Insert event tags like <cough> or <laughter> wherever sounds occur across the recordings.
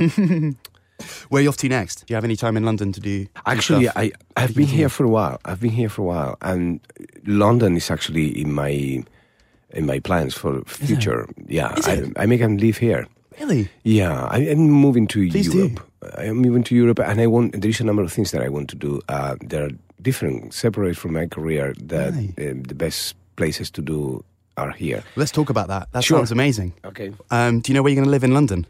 <laughs> Where are you off to next? Do you have any time in London to do? Actually, stuff? I I've been here for a while. I've been here for a while, and London is actually in my in my plans for future. Yeah, I. I make them live here. really. Yeah, I am moving to Please do. Europe. I am moving to Europe, and I want. There is a number of things that I want to do. Uh, there are different, separate from my career. That Right. um, the best places to do are here. Let's talk about that. That Sure. sounds amazing. Okay. Um, do you know where you're going to live in London?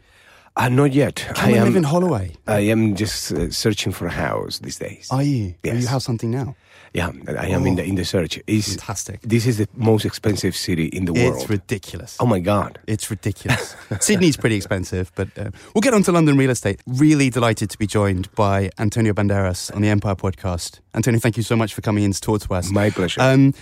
Uh, not yet. Come I am. live in Holloway. I am just uh, searching for a house these days. Are you? Are you Yes. house hunting now? Yeah, I am in the in the search. Is Fantastic. This is the most expensive city in the world. It's ridiculous. oh my god! It's ridiculous. <laughs> Sydney's pretty expensive, but uh, we'll get on to London real estate. Really delighted to be joined by Antonio Banderas on the Empire podcast. Antonio, thank you so much for coming in to talk to us. My pleasure. Um,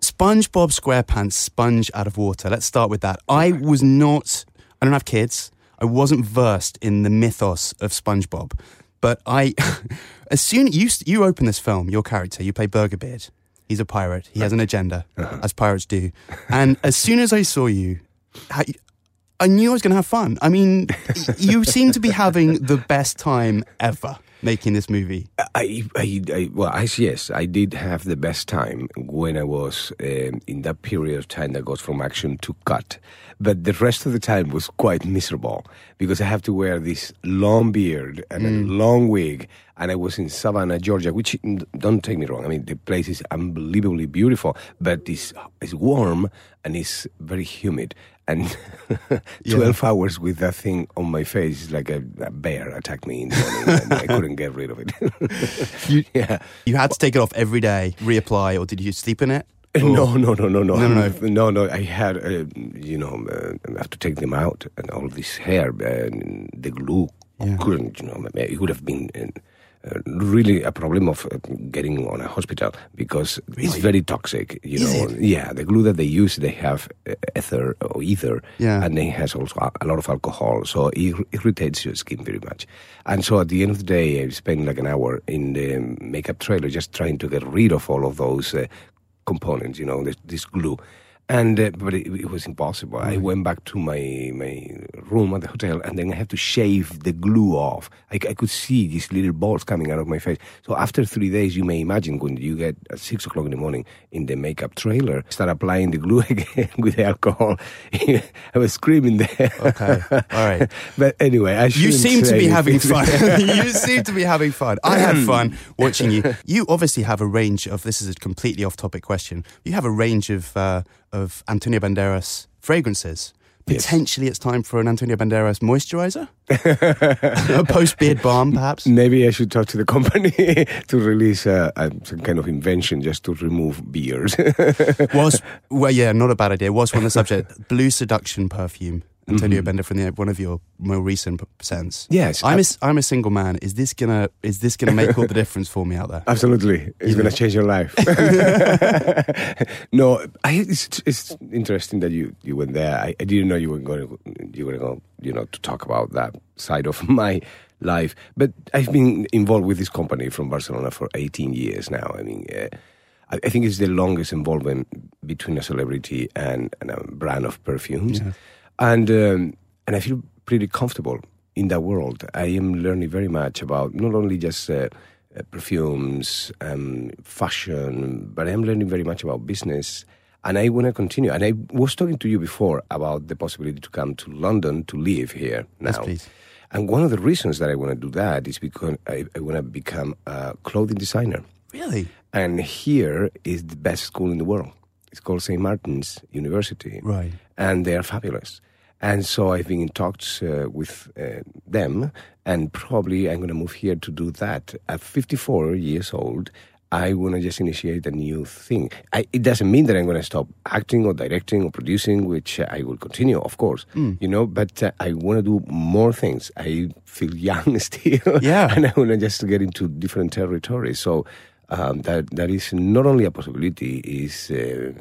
SpongeBob SquarePants, sponge out of water. Let's start with that. I was not, I don't have kids. I wasn't versed in the mythos of SpongeBob. But I, <laughs> as soon you you open this film, your character, you play Burgerbeard. He's a pirate. He has an agenda, uh-huh. as pirates do. And as soon as I saw you, I, I knew I was going to have fun. I mean, you seem to be having the best time ever making this movie. I, I, I, well, I, yes, I did have the best time when I was um, in that period of time that goes from action to cut. But the rest of the time was quite miserable because I have to wear this long beard and a long wig. And I was in Savannah, Georgia, which, mm, don't take me wrong, I mean, the place is unbelievably beautiful, but it's, it's warm and it's very humid. And <laughs> 12 hours with that thing on my face is like a, a bear attacked me in the morning and I <laughs> couldn't get rid of it. <laughs> yeah. You had to take it off every day, reapply, or did you sleep in it? No, no, no, no, no, No, no, no, no. I had, uh, you know, uh, I have to take them out, and all this hair, and the glue Yeah. couldn't, you know, it would have been uh, uh, really a problem of uh, getting on a hospital because it's very toxic. You Is know, it? yeah, the glue that they use, they have uh, ether or ether, Yeah. and it has also a- a lot of alcohol, so it irritates your skin very much. And so at the end of the day, I spent like an hour in the makeup trailer just trying to get rid of all of those uh, components, you know, this, this glue. And uh, but it, it was impossible. I went back to my my room at the hotel, and then I had to shave the glue off. I could see these little balls coming out of my face. So after three days, you may imagine when you get at six o'clock in the morning in the makeup trailer, start applying the glue <laughs> again with the alcohol. <laughs> I was screaming there. Okay, all right. <laughs> but anyway, I You seem to be having fun. you seem to be having fun. I had <clears throat> fun watching you. You obviously have a range of. This is a completely off-topic question. You have a range of uh, of Antonio Banderas fragrances. Yes. Potentially, it's time for an Antonio Banderas moisturizer, <laughs> a post-beard balm, perhaps. Maybe I should talk to the company <laughs> to release uh, some kind of invention just to remove beers. <laughs> Was well, yeah, not a bad idea. Was on the subject. Blue seduction perfume. Antonio Bender from the, one of your more recent scents. Yes, I'm I- a, s- I'm a single man. Is this gonna is this gonna make all the <laughs> difference for me out there? Absolutely, it's Yeah. going to change your life. <laughs> no, I, it's, it's interesting that you, you went there. I, I didn't know you were going to you were going you know to talk about that side of <laughs> my life. But I've been involved with this company from Barcelona for 18 years now. I mean. Uh, I I think it's the longest involvement between a celebrity and, and a brand of perfumes, Yeah. And um, and I feel pretty comfortable in that world. I am learning very much about not only just uh, uh, perfumes, um, fashion, but I am learning very much about business. And I want to continue. And I was talking to you before about the possibility to come to London to live here now. Yes, please. And one of the reasons that I want to do that is because I, I want to become a clothing designer. Really? And here is the best school in the world. It's called St. Martin's University. Right. And they are fabulous. And so I've been in talks uh, with uh, them, and probably I'm going to move here to do that. At 54 years old, I want to just initiate a new thing. I, it doesn't mean that I'm going to stop acting or directing or producing, which I will continue, of course. You know, but uh, I want to do more things. I feel young <laughs> still, Yeah. and I want to just get into different territories. So um, that that is not only a possibility, is uh,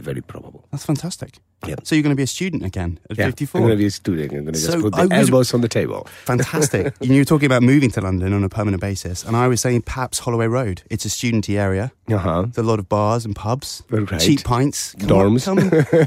very probable. That's fantastic. Yeah. So you're going to be a student again at Yeah, 54? I'm going to be a student. I'm going to So just put the was- elbows on the table. <laughs> Fantastic. you were talking about moving to London on a permanent basis, and I was saying perhaps Holloway Road. It's a studenty area. Uh huh. There's a lot of bars and pubs, Right. cheap pints, Come Dorms. On,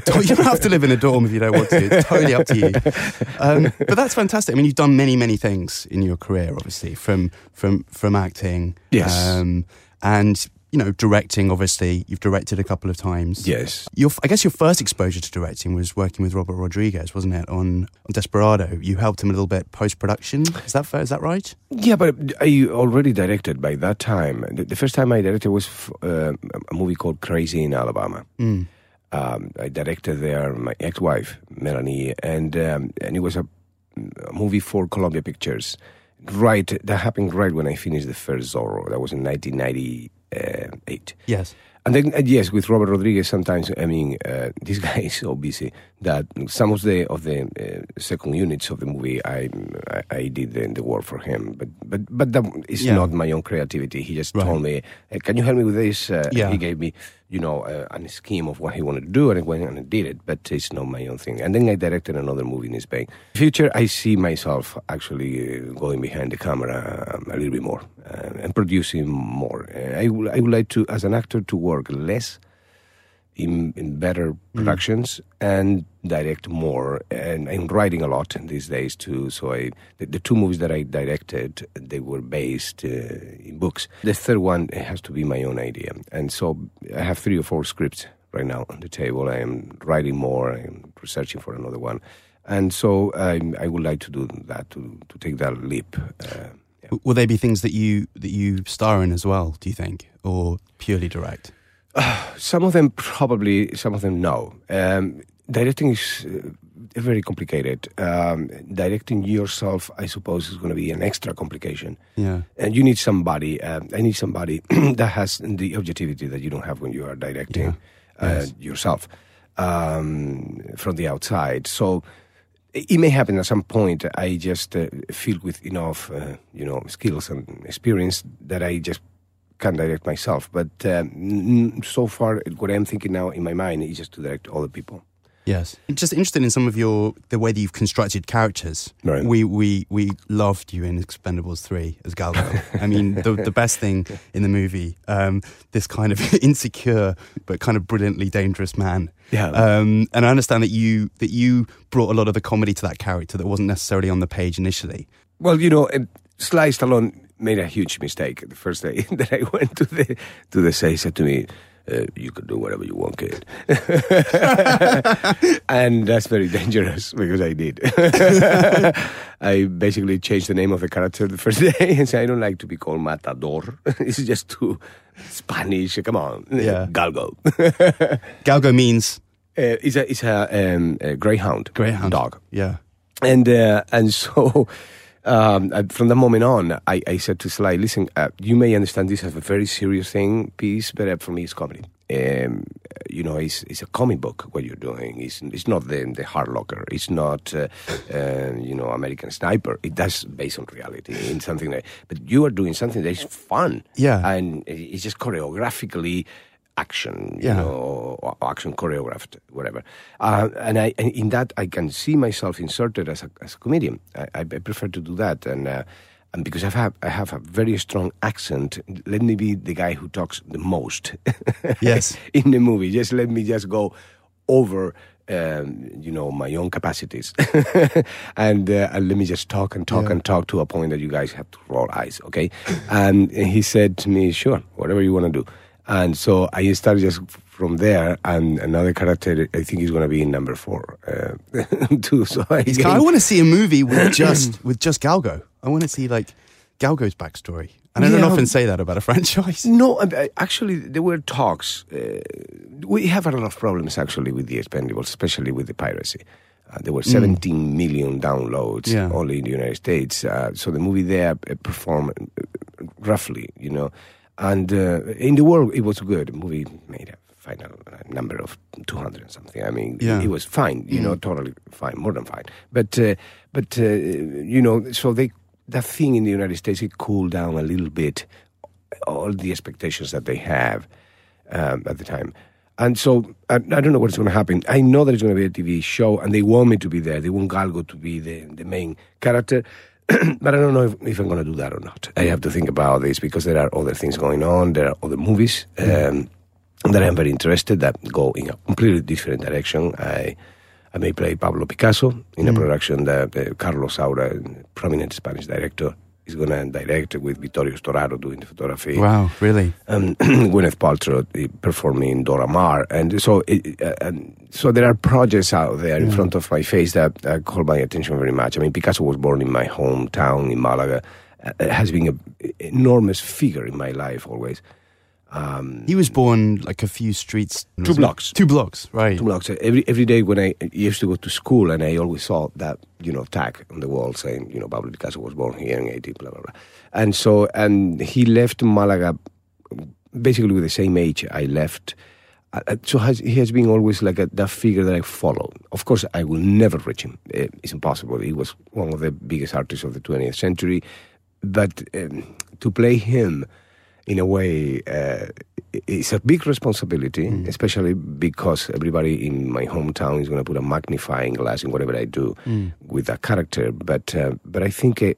<laughs> come, you don't have to live in a dorm if you don't want to. It's totally up to you. <laughs> Um, but that's fantastic. I mean, you've done many, many things in your career, obviously, from from from acting, Yes. um, and you know, directing. Obviously, you've directed a couple of times. Yes. Your, I guess your first exposure to directing was working with Robert Rodriguez, wasn't it? On, on Desperado, you helped him a little bit post production. Is that fair? Is that right? Yeah, but I already directed by that time. The, the first time I directed was f- uh, a movie called Crazy in Alabama. Mm. Um, I directed there my ex-wife Melanie, and um, and it was a, a movie for Columbia Pictures. Right, that happened right when I finished the first Zorro. That was in 1998. Yes. And then, uh, yes, with Robert Rodriguez, sometimes I mean, uh, this <laughs> guy is so busy that some of the of the uh, second units of the movie, I I, I did the, the work for him, but but but that is Yeah. not my own creativity. He just Right. told me, "Hey, "Can you help me with this?" Uh, Yeah. He gave me, you know, uh, a scheme of what he wanted to do, and I went and I did it. But it's not my own thing. And then I directed another movie in Spain. In the future, I see myself actually uh, going behind the camera um, a little bit more uh, and producing more. I would I would like to, as an actor, to work less in, in better productions and direct more. And I'm writing a lot these days too. So I, the, the two movies that I directed, they were based uh, in books. The third one has to be my own idea. And so I have three or four scripts right now on the table. I am writing more. I am researching for another one. And so I, I would like to do that, to, to take that leap. Uh, W- Will they be things that you that you star in as well? Do you think, or purely direct? <sighs> Some of them probably, some of them no. Um, directing is uh, very complicated. Um, directing yourself, I suppose, is going to be an extra complication. Yeah. And you need somebody. Um, I need somebody <clears throat> that has the objectivity that you don't have when you are directing Yeah. uh, Yes. yourself um, from the outside. So it it may happen at some point. I just uh, feel with enough, uh, you know, skills and experience that I just can direct myself. But um, so far, what I'm thinking now in my mind is just to direct other people. Yes. Just interested in some of your the way that you've constructed characters. Right. We we we loved you in Expendables three as Galgo. <laughs> I mean, the the best thing in the movie, um, this kind of <laughs> insecure but kind of brilliantly dangerous man. Yeah. Um, and I understand that you that you brought a lot of the comedy to that character that wasn't necessarily on the page initially. Well, you know, Sly Stallone made a huge mistake the first day <laughs> that I went to the to the set. He said to me, uh, "You can do whatever you want, kid," <laughs> and that's very dangerous because I did. <laughs> I basically changed the name of the character the first day and said, "I don't like to be called Matador. it's just too Spanish. Come on, Yeah. Galgo." Galgo means Uh, it's a it's a, um, a greyhound, greyhound dog Yeah. and uh, and so um, uh, from that moment on, I, I said to Sly, "Listen, uh, you may understand this as a very serious thing, piece, but uh, for me, it's comedy. Um, you know, it's, it's a comic book. What you're doing it's it's not the the Hurt Locker. It's not uh, uh, you know American Sniper. It does based on reality in something that. But you are doing something that is fun. Yeah. and it's just choreographically." Action, you Yeah. know, or action choreographed, whatever. Uh, and I, and in that, I can see myself inserted as a, as a comedian. I, I prefer to do that, and uh, and because I have I have a very strong accent, let me be the guy who talks the most. <laughs> Yes. in the movie, just let me just go over. Um, you know my own capacities, <laughs> and, uh, and let me just talk and talk Yeah. and talk to a point that you guys have to roll eyes, okay? and he said to me, "Sure, whatever you want to do." And so I started just from there, and another character I think is going to be in number four uh, <laughs> too. So I, I want to see a movie with <coughs> just with just Galgo. I want to see like Galgo's backstory. And I don't Yeah. often say that about a <laughs> franchise. no, I- actually, there were talks. Uh, we have a lot of problems actually with the Expendables, especially with the piracy. Uh, there were 17 million downloads Yeah. only in the United States. Uh, so the movie there uh, performed uh, roughly, you know. And uh, in the world, it was good. The movie made a final uh, number of 200 and something. I mean, Yeah. it was fine, you know, totally fine, more than fine. But, uh, but uh, you know, so they that thing in the United States, it cooled down a little bit all the expectations that they have um, at the time. And so I, I don't know what's going to happen. I know that it's going to be a TV show, and they want me to be there. They want Galgo to be the, the main character. <clears throat> but I don't know if, if I'm going to do that or not. I have to think about this because there are other things going on. There are other movies um, that I'm very interested that go in a completely different direction. I I may play Pablo Picasso in a production that uh, Carlos Saura, prominent Spanish director, is going to direct with Vittorio Storaro doing the photography Wow, really? um, <clears throat> Gwyneth Paltrow uh, performing Dora Maar, and so it, uh, and so there are projects out there in front of my face that uh, call my attention very much. I mean, Picasso was born in my hometown in Malaga. Uh, has been an enormous figure in my life always. He was born like a few streets. Two blocks. Two blocks, right. Two blocks. Every every day when I used to go to school, and I always saw that you know tag on the wall saying you know Pablo Picasso was born here in 18, blah blah blah. And so and he left Malaga basically with the same age I left. Uh, uh, so has, he has been always like a, that figure that I follow. Of course, I will never reach him. It's impossible. He was one of the biggest artists of the 20th century. But um, to play him in a way uh, it's a big responsibility, especially because everybody in my hometown is going to put a magnifying glass in whatever I do with that character. But uh, but I think uh,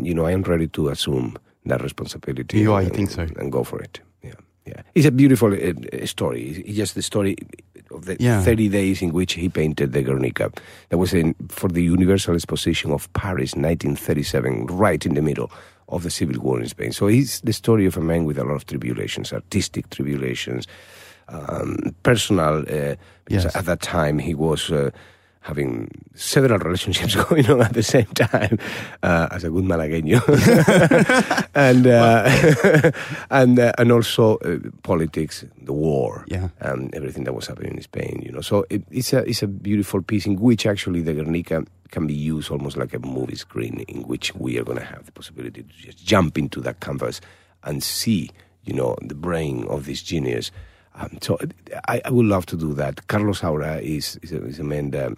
you know I am ready to assume that responsibility. You are, you think so? and go for it. Yeah, yeah. It's a beautiful uh, story. It's just the story of the Yeah. 30 days in which he painted the Guernica. That was in, for the Universal Exposition of Paris, 1937, right in the middle of the civil war in Spain. So it's the story of a man with a lot of tribulations, artistic tribulations, um, personal. Uh, because Yes. at that time he was. Uh, Having several relationships <laughs> going on at the same time, uh, as a good Malagueño, <laughs> <laughs> and uh, and uh, and also uh, politics, the war, Yeah. and everything that was happening in Spain. You know, so it, it's a it's a beautiful piece in which actually the Guernica can be used almost like a movie screen, in which we are going to have the possibility to just jump into that canvas and see, you know, the brain of this genius. Um, so I, I would love to do that. Carlos Saura is is a, is a man that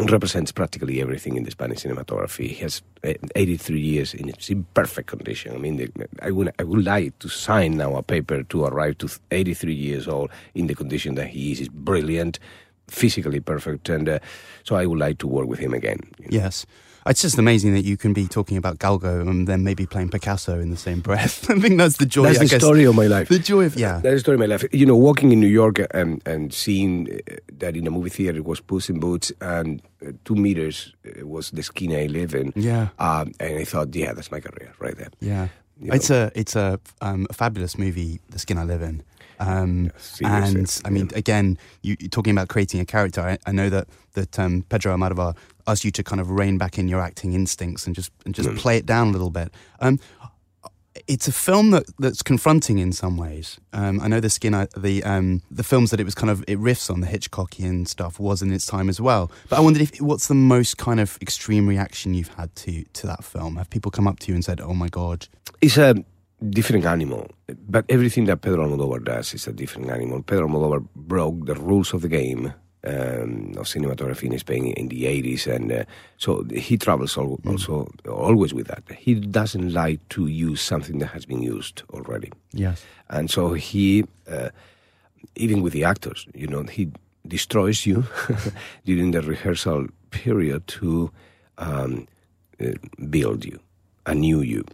represents practically everything in the Spanish cinematography. He has uh, 83 years in perfect condition. I mean, the, I would I would like to sign now a paper to arrive to 83 years old in the condition that he is. He's brilliant, physically perfect, and uh, so I would like to work with him again. you know. Yes. It's just amazing that you can be talking about Galgo and then maybe playing Picasso in the same breath. <laughs> I think that's the joy. That's I the guess. story of my life. The joy of yeah. That's the story of my life. You know, walking in New York and, and seeing uh, that in a movie theater it was Puss in Boots and uh, two meters uh, was the skin I live in. Yeah. Um, and I thought, yeah, that's my career right there. Yeah, You it's a it's a, um, a fabulous movie, The Skin I Live In. Um, and I mean, again, you, you're talking about creating a character. I, I know that that um, Pedro Almodovar asked you to kind of rein back in your acting instincts and just and just Mm. play it down a little bit. Um, it's a film that, that's confronting in some ways. Um, I know the skin, I- the um, the films that it was kind of it riffs on the Hitchcockian stuff was in its time as well. But I wondered if what's the most kind of extreme reaction you've had to to that film? Have people come up to you and said, "Oh my god"? It's a different animal, but everything that Pedro Almodovar does is a different animal. Pedro Almodovar broke the rules of the game um, of cinematography in Spain in the 80s, and uh, so he travels al- also always with that. He doesn't like to use something that has been used already. Yes. And so he, uh, even with the actors, you know, he destroys you <laughs> during the rehearsal period to um, uh, build you, a new you.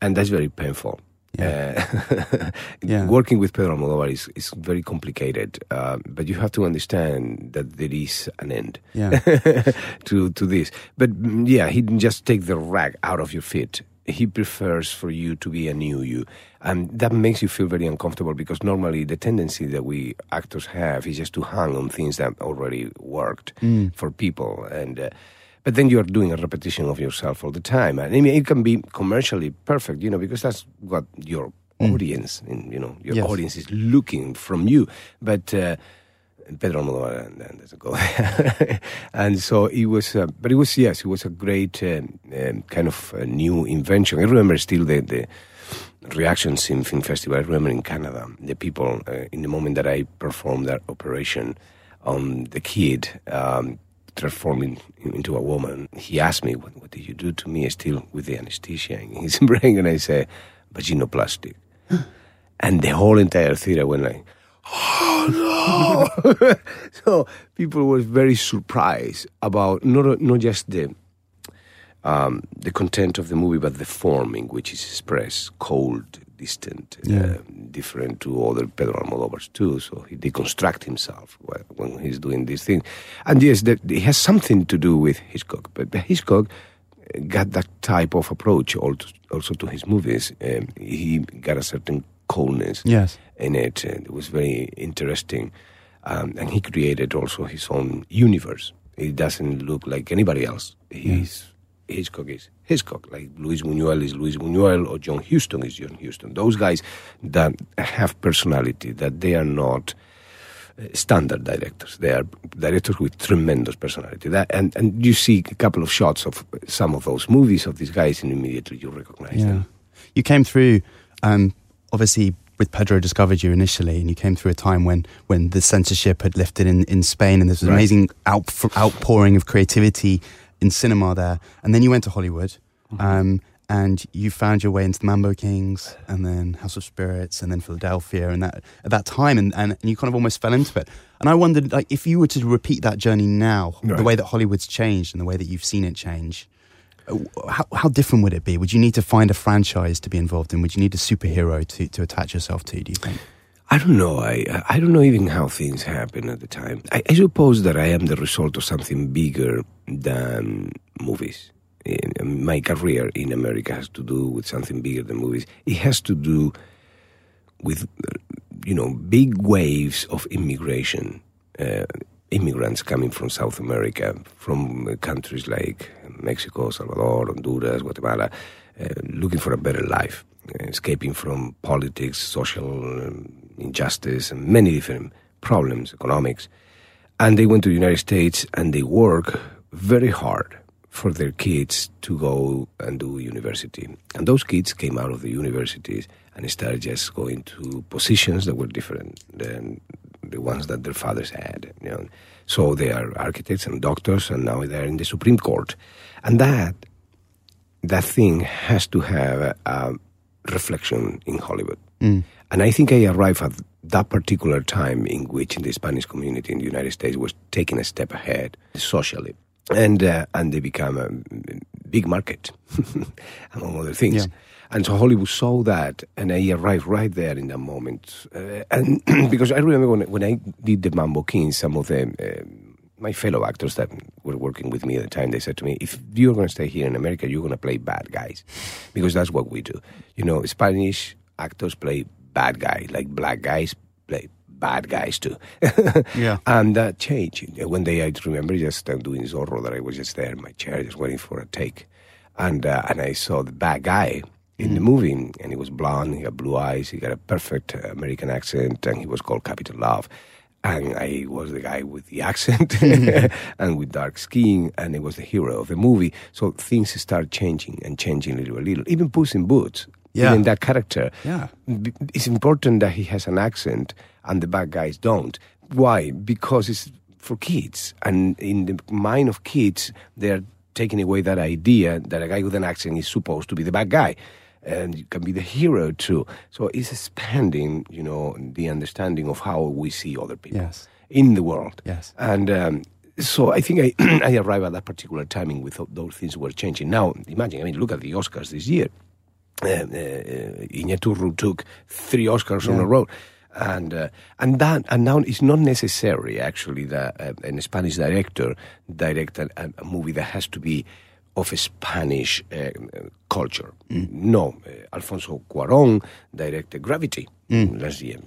And that's very painful. Uh, <laughs> Yeah. Working with Pedro Almodovar is, is very complicated, uh, but you have to understand that there is an end Yeah. <laughs> to to this. But mm, yeah, he didn't just take the rag out of your feet. He prefers for you to be a new you, and that makes you feel very uncomfortable because normally the tendency that we actors have is just to hang on things that already worked for people, and uh, but then you are doing a repetition of yourself all the time. And I mean, it can be commercially perfect, you know, because that's what your audience, and you know, your Yes. audience is looking from you, but. Uh, Pedro Almodovar and, and doesn't go there. <laughs> and so it was, uh, but it was yes, it was a great um, um, kind of uh new invention. I remember still the, the reactions in film festival. I remember in Canada, the people uh, in the moment that I performed that operation on the kid. Um, transforming into a woman he asked me what, what did you do to me still with the anesthesia in his <laughs> brain and i say vaginoplastic. <gasps> and the whole entire theater went like, oh no! <laughs> so people were very surprised about not, not just the um, the content of the movie, but the form in which it's expressed, cold, distant, Yeah. uh, different to other Pedro Almodóvar's too. So he deconstructs himself when he's doing this thing. And yes, that it has something to do with Hitchcock, but Hitchcock got that type of approach also, to his movies. Um, he got a certain coldness Yes. in it. And it was very interesting. Um, and he created also his own universe. He doesn't look like anybody else. He's Hitchcock is Hitchcock, like Luis Buñuel is Luis Buñuel or John Huston is John Huston. Those guys that have personality, that they are not uh, standard directors. They are directors with tremendous personality. That, and, and you see a couple of shots of some of those movies of these guys, and immediately you recognize Yeah. them. You came through, um, obviously, with Pedro discovered you initially, and you came through a time when, when the censorship had lifted in, in Spain, and there's an Right. amazing out, outpouring of creativity in cinema there. And then you went to Hollywood, Mm-hmm. um, and you found your way into the Mambo Kings, and then House of Spirits, and then Philadelphia, and that at that time, and, and, and you kind of almost fell into it. And I wondered, like, if you were to repeat that journey now, the way that Hollywood's changed and the way that you've seen it change, uh, how, how different would it be? Would you need to find a franchise to be involved in? Would you need a superhero to, to attach yourself to, do you think? I don't know. I I don't know even how things happen at the time. I, I suppose that I am the result of something bigger than movies. My career in America has to do with something bigger than movies. It has to do with uh, you know big waves of immigration, uh, immigrants coming from South America, from countries like Mexico, Salvador, Honduras, Guatemala, uh, looking for a better life, escaping from politics, social um, injustice, and many different problems, economics. And they went to the United States and they work very hard for their kids to go and do university. And those kids came out of the universities and started just going to positions that were different than the ones that their fathers had. You know. So they are architects and doctors, and now they're in the Supreme Court. And that that thing has to have a, a reflection in Hollywood. Mm. And I think I arrived at that particular time in which the Spanish community in the United States was taking a step ahead socially. And, uh, and they become a big market, <laughs> among other things. Yeah. And so Hollywood saw that, and I arrived right there in that moment. Uh, and <clears throat> because I remember when, when I did the Mambo Kings, some of them, uh, my fellow actors that were working with me at the time, they said to me, if you're going to stay here in America, you're going to play bad guys. Because that's what we do. You know, Spanish actors play bad guys, like black guys play bad guys too. <laughs> Yeah. And that changed. One day I remember just uh, doing Zorro that I was just there in my chair, just waiting for a take. And, uh, and I saw the bad guy in the movie, and he was blonde, he had blue eyes, he got a perfect uh, American accent, and he was called Captain Love. And I was the guy with the <laughs> accent and with dark skin, and it was the hero of the movie. So things start changing and changing little by little. Even Puss in Boots, Yeah. even that character, Yeah. it's important that he has an accent and the bad guys don't. Why? Because it's for kids, and in the mind of kids, they're taking away that idea that a guy with an accent is supposed to be the bad guy. And you can be the hero too. So it's expanding, you know, the understanding of how we see other people Yes. in the world. Yes. And um, so I think I, <clears throat> I arrived at that particular timing with those things were changing. Now, imagine, I mean, look at the Oscars this year. Uh, took three Oscars on a row. And uh, and that and now it's not necessary actually that uh, a Spanish director direct a, a movie that has to be of Spanish uh, culture. No, uh, Alfonso Cuarón directed Gravity last year.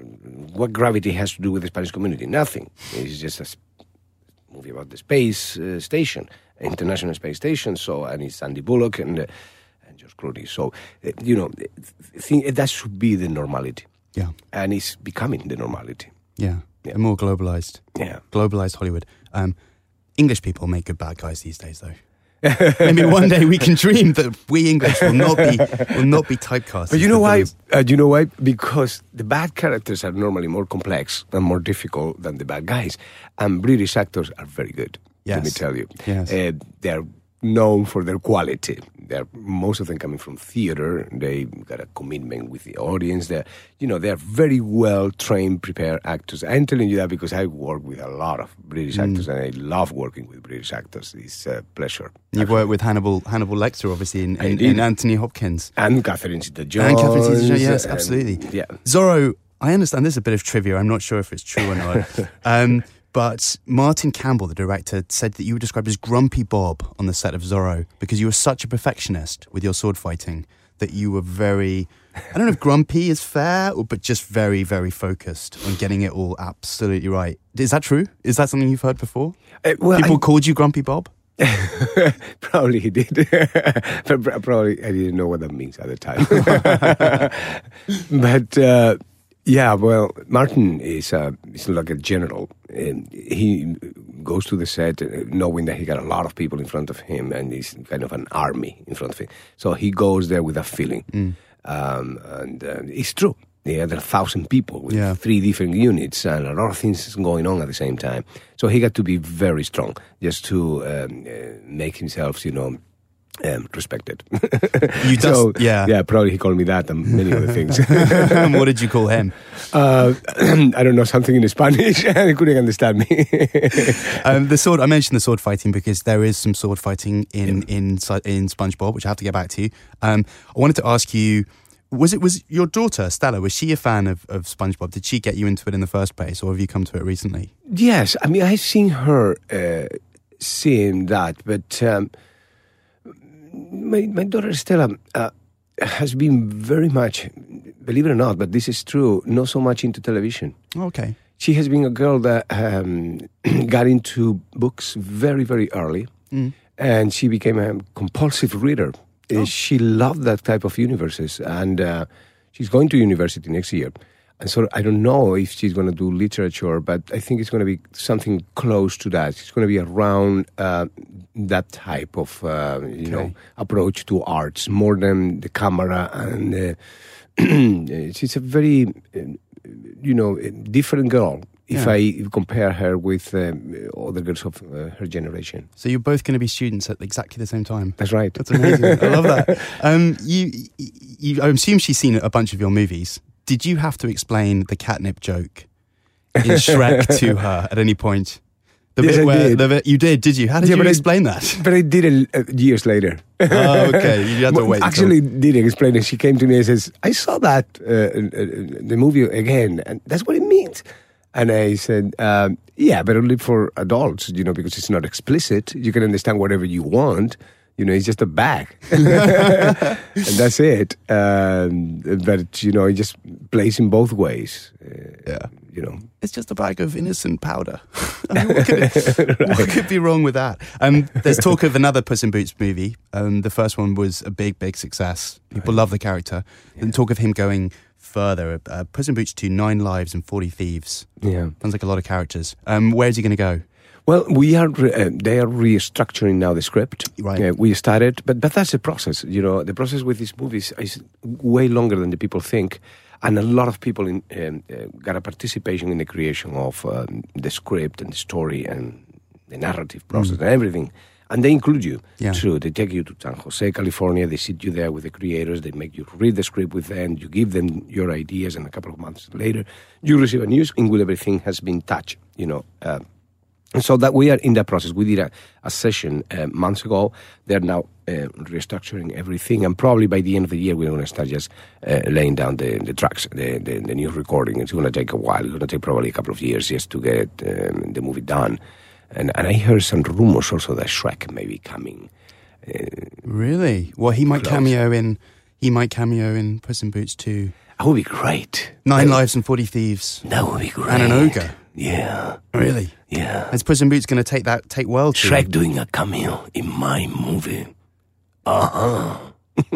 What Gravity has to do with the Spanish community? Nothing. It's just a movie about the space uh, station, International Space Station. So, and it's Andy Bullock and uh, and George Clooney. So, uh, you know, think that should be the normality, Yeah. and it's becoming the normality. Yeah. Yeah. More globalized, Yeah. globalized Hollywood. Um, English people make good bad guys these days, though. <laughs> Maybe one day we can dream that we English will not be will not be typecast. But you know why? Uh, you know why? Because the bad characters are normally more complex and more difficult than the bad guys, and British actors are very good. Let me tell you. Yes. Uh, they are known for their quality. They're most of them coming from theater. They got a commitment with the audience. They're, you know, they're very well trained, prepared actors. I'm telling you that because I work with a lot of British Mm. actors, and I love working with British actors. It's a pleasure. You've worked with Hannibal Hannibal Lecter, obviously, in, I in, in Anthony Hopkins. And Catherine Zeta-Jones. And Catherine Zeta-Jones, yes, and- absolutely. Yeah. Zorro, I understand this is a bit of trivia. I'm not sure if it's true or not. <laughs> um, but Martin Campbell, the director, said that you were described as grumpy Bob on the set of Zorro because you were such a perfectionist with your sword fighting that you were very, I don't know if grumpy is fair, or, but just very, very focused on getting it all absolutely right. Is that true? Is that something you've heard before? Uh, well, People I- called you Grumpy Bob? <laughs> probably he did. <laughs> but probably I didn't know what that means at the time. <laughs> but uh, yeah, well, Martin is uh, is like a general. And he goes to the set uh, knowing that he got a lot of people in front of him, and he's kind of an army in front of him. So he goes there with a feeling, um, and uh, it's true. There are a thousand people with Yeah. three different units and a lot of things going on at the same time. So he got to be very strong just to um, uh, make himself, you know, um, respected. <laughs> You just- so, yeah. yeah, probably he called me that and many other things. <laughs> what did you call him? <laughs> uh, <clears throat> I don't know something in Spanish, and he couldn't understand me. Um, the sword. I mentioned the sword fighting because there is some sword fighting in in in SpongeBob, which I have to get back to. Um, I wanted to ask you: Was it was your daughter Stella? Was she a fan of, of SpongeBob? Did she get you into it in the first place, or have you come to it recently? yes, I mean I've seen her uh, seeing that, but um, my my daughter Stella uh, has been very much, believe it or not, but this is true, not so much into television. Okay. She has been a girl that um, <clears throat> got into books very, very early, and she became a compulsive reader. Uh, She loved that type of universes, and uh, she's going to university next year. And so I don't know if she's going to do literature, but I think it's going to be something close to that. It's going to be around uh, that type of, uh, you know, approach to arts more than the camera and. Uh, <clears throat> she's a very, uh, you know, different girl. If Yeah. I compare her with um, other girls of uh, her generation, So you're both going to be students at exactly the same time. that's right. That's amazing. I love that. <laughs> Um, you, you, I assume she's seen a bunch of your movies. Did you have to explain the catnip joke in Shrek <laughs> to her at any point? The Yes, bit where did. the bit, you did, did you? How did Yeah, you but I- explain that? <laughs> But I did it uh, years later. oh, okay. You had to wait. Actually, did explain it. She came to me and says, "I saw that uh, uh, the movie again, and that's what it means." And I said, um, "Yeah, but only for adults, you know, because it's not explicit. You can understand whatever you want. You know, he's just a bag, <laughs> <laughs> and that's it. Um, but you know, he just plays in both ways. Uh, yeah. you know." It's just a bag of innocent powder. <laughs> I mean, what, could, what could be wrong with that? Um, there's talk of another Puss in Boots movie. Um, the first one was a big, big success. People love the character. And talk of him going further. Uh, Puss in Boots 2, Nine Lives and 40 Thieves. Yeah. Sounds like a lot of characters. Um, where is he going to go? Well, we are re- uh, they are restructuring now the script. Right. Uh, we started, but but that's the process. You know, the process with these movies is way longer than the people think, and a lot of people in, um, uh, got a participation in the creation of um, the script and the story and the narrative process and everything. And they include you Yeah. too. They take you to San Jose, California. They sit you there with the creators. They make you read the script with them. You give them your ideas, and a couple of months later, you receive a news in which everything has been touched. You know. Uh, and so that we are in that process. We did a, a session uh, months ago. They're now uh, restructuring everything, and probably by the end of the year, we're going to start just uh, laying down the, the tracks, the, the, the new recording. It's going to take a while. It's going to take probably a couple of years just to get um, the movie done. And, and I heard some rumors also that Shrek may be coming. Really? Well, he might Close. cameo in. He might cameo in Puss in Boots 2, That would be great. Nine that, Lives and 40 Thieves. That would be great. And an ogre. Yeah, Really? yeah. Is Puss in Boots going to take that take well to Shrek doing a cameo in my movie. Uh huh. <laughs>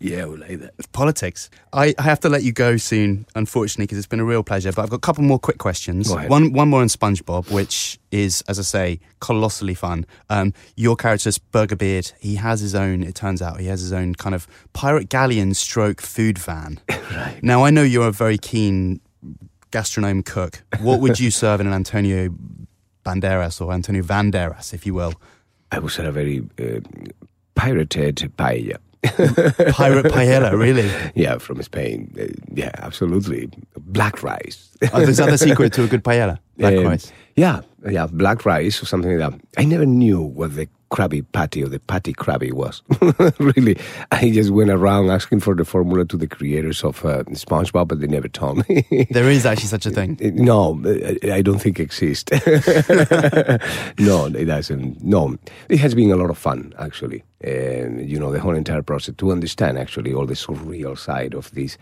yeah, we like that. It's politics. I, I have to let you go soon, unfortunately, because it's been a real pleasure. But I've got a couple more quick questions. One one more on SpongeBob, which is, as I say, colossally fun. Um, your character's Burgerbeard. He has his own. It turns out he has his own kind of pirate galleon stroke food van. <laughs> right. Now I know you're a very keen gastronome cook. What would you serve in an Antonio Banderas or Antonio Vanderas, if you will? I was at a very uh, pirated paella. <laughs> Pirate paella, really? Yeah, from Spain. Uh, yeah, absolutely. Black rice. Oh, is that the secret to a good paella? Black Um, rice. Yeah, yeah, black rice or something like that. I never knew what the Krabby Patty or the Patty Krabby was. <laughs> really, I just went around asking for the formula to the creators of uh, SpongeBob, but they never told me. <laughs> There is actually such a thing. <laughs> No, I I don't think it exists. no, it doesn't. No, it has been a lot of fun actually. And you know, the whole entire process to understand actually all the surreal side of this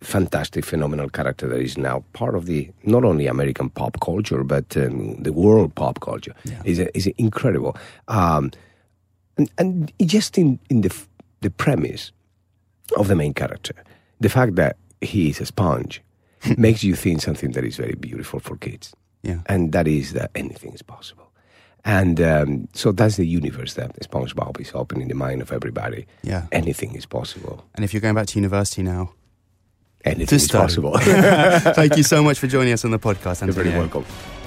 fantastic, phenomenal character that is now part of the not only American pop culture but um, the world pop culture. Yeah. is is incredible. Um, and, and just in in the the premise of the main character, the fact that he is a sponge <laughs> makes you think something that is very beautiful for kids, Yeah. and that is that anything is possible. And um, so that's the universe that SpongeBob is opening the mind of everybody. Yeah. Anything is possible. And if you're going back to university now, Anything is possible. <laughs> thank you so <laughs> much for joining us on the podcast, You're very Antonio. welcome.